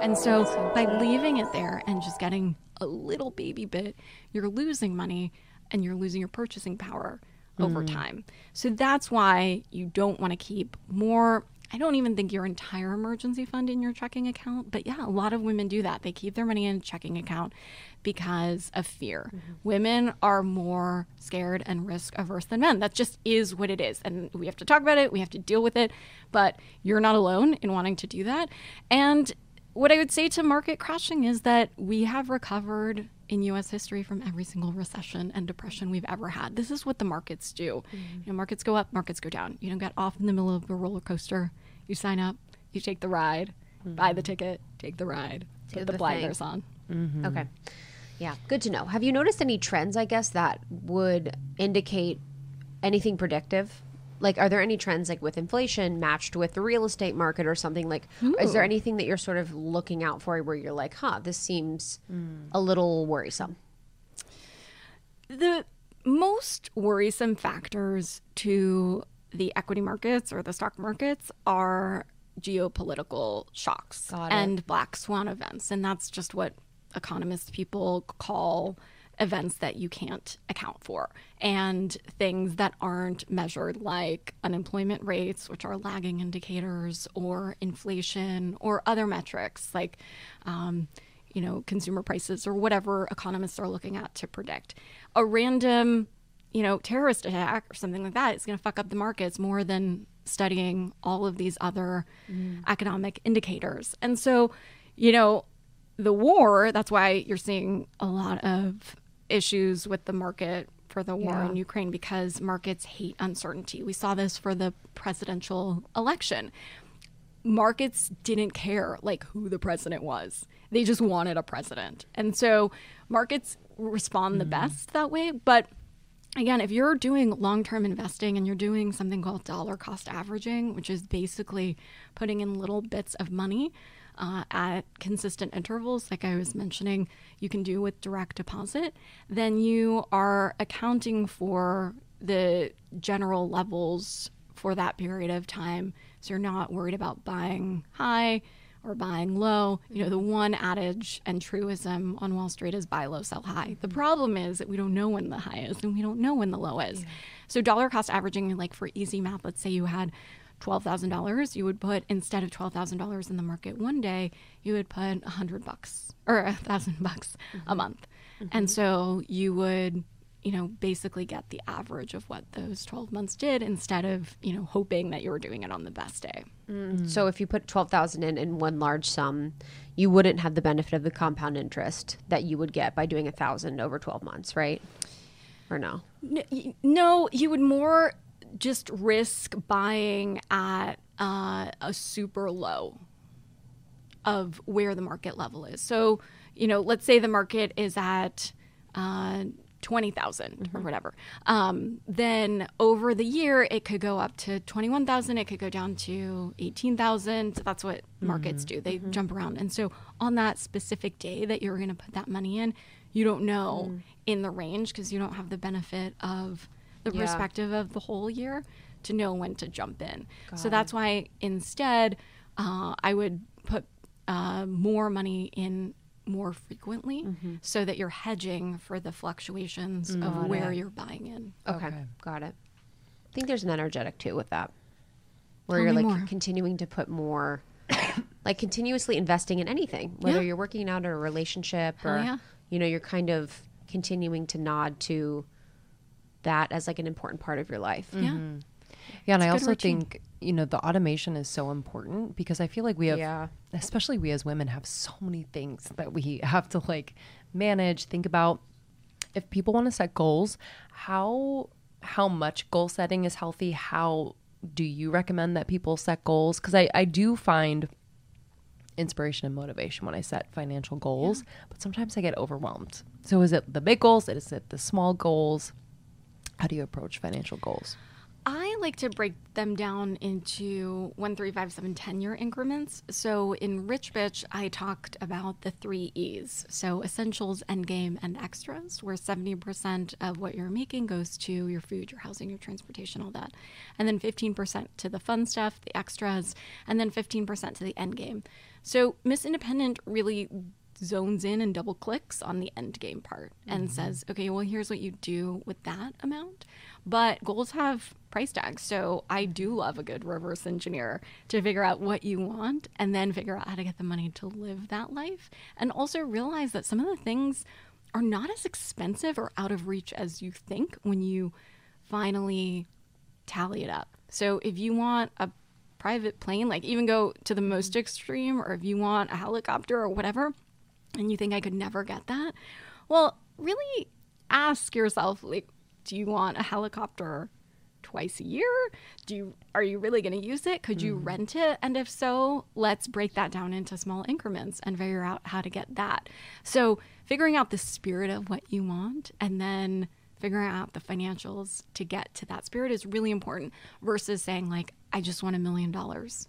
And so, by leaving it there and just getting a little baby bit, you're losing money and you're losing your purchasing power over mm. time. So that's why you don't want to keep more. I don't even think your entire emergency fund in your checking account, but yeah, a lot of women do that. They keep their money in a checking account because of fear. Mm-hmm. Women are more scared and risk averse than men. That just is what it is. And we have to talk about it, we have to deal with it, but you're not alone in wanting to do that. And what I would say to market crashing is that we have recovered in US history from every single recession and depression we've ever had. This is what the markets do. Mm. You know, markets go up, markets go down. You don't get off in the middle of a roller coaster. You sign up, you take the ride, mm-hmm. buy the ticket, take the ride, Do put the the blinders thing. on. Mm-hmm. Okay. Yeah, good to know. Have you noticed any trends, I guess, that would indicate anything predictive? Like, are there any trends like with inflation matched with the real estate market or something? Like, is there anything that you're sort of looking out for where you're like, huh, this seems mm. a little worrisome? the most worrisome factors to the equity markets or the stock markets are geopolitical shocks and black swan events and that's just what economist people call events that you can't account for and things that aren't measured like unemployment rates which are lagging indicators or inflation or other metrics like um, you know consumer prices or whatever economists are looking at to predict. A random you know terrorist attack or something like that is going to fuck up the markets more than studying all of these other economic indicators. And so you know the war that's why you're seeing a lot of issues with the market for the war in Ukraine because markets hate uncertainty. We saw this for the presidential election markets didn't care like who the president was. They just wanted a president. And so markets respond the mm-hmm. best that way, but again, if you're doing long-term investing and you're doing something called dollar cost averaging, which is basically putting in little bits of money uh, at consistent intervals, like I was mentioning, you can do with direct deposit, then you are accounting for the general levels for that period of time. So you're not worried about buying high or buying low. You know, the one adage and truism on Wall Street is buy low, sell high. The problem is that we don't know when the high is and we don't know when the low is. So dollar cost averaging, like for easy math, let's say you had $12,000, you would put instead of $12,000 in the market one day, you would put a 100 bucks or a 1000 bucks a mm-hmm. month. And mm-hmm. so you would, you know, basically get the average of what those 12 months did instead of, you know, hoping that you were doing it on the best day. Mm-hmm. So if you put 12,000 in in one large sum, you wouldn't have the benefit of the compound interest that you would get by doing a thousand over 12 months, right? Or no? No, you would more just risk buying at uh, a super low of where the market level is. So, you know, let's say the market is at uh, 20,000 or whatever. Um, then over the year, it could go up to 21,000. It could go down to 18,000. That's what markets do. They jump around. And so on that specific day that you're going to put that money in, you don't know in the range because you don't have the benefit of the Yeah. perspective of the whole year to know when to jump in. so that's why instead, uh, I would put uh, more money in more frequently so that you're hedging for the fluctuations of where you're buying in. Okay, Okay. got it. I think there's an energetic too with that, where Tell you're me like more. continuing to put more, like continuously investing in anything, whether Yeah. you're working out or a relationship, or yeah. you know, you're kind of continuing to nod to that as like an important part of your life. Yeah. Mm-hmm. Yeah, and I a good also routine. think you know the automation is so important because I feel like we have, Yeah. especially we as women, have so many things that we have to like manage. Think about if people want to set goals, how how much goal setting is healthy. How do you recommend that people set goals? Because I I do find inspiration and motivation when I set financial goals, but sometimes I get overwhelmed. So is it the big goals? Is it the small goals? How do you approach financial goals? I like to break them down into one, three, five, seven, 10 year increments. So in Rich Bitch, I talked about the three E's. So essentials, endgame, and extras, where 70% of what you're making goes to your food, your housing, your transportation, all that. And then 15% to the fun stuff, the extras, and then 15% to the endgame. So Miss Independent really zones in and double clicks on the end game part and mm-hmm. says, okay, well, here's what you do with that amount. But goals have price tags. So I do love a good reverse engineer to figure out what you want and then figure out how to get the money to live that life. And also realize that some of the things are not as expensive or out of reach as you think when you finally tally it up. So if you want a private plane, like even go to the most extreme, or if you want a helicopter or whatever, and you think I could never get that, well, really ask yourself like, do you want a helicopter twice a year? Do you are you really going to use it? Could you mm. rent it? And if so, let's break that down into small increments and figure out how to get that. So, figuring out the spirit of what you want and then figuring out the financials to get to that spirit is really important versus saying like I just want a million dollars.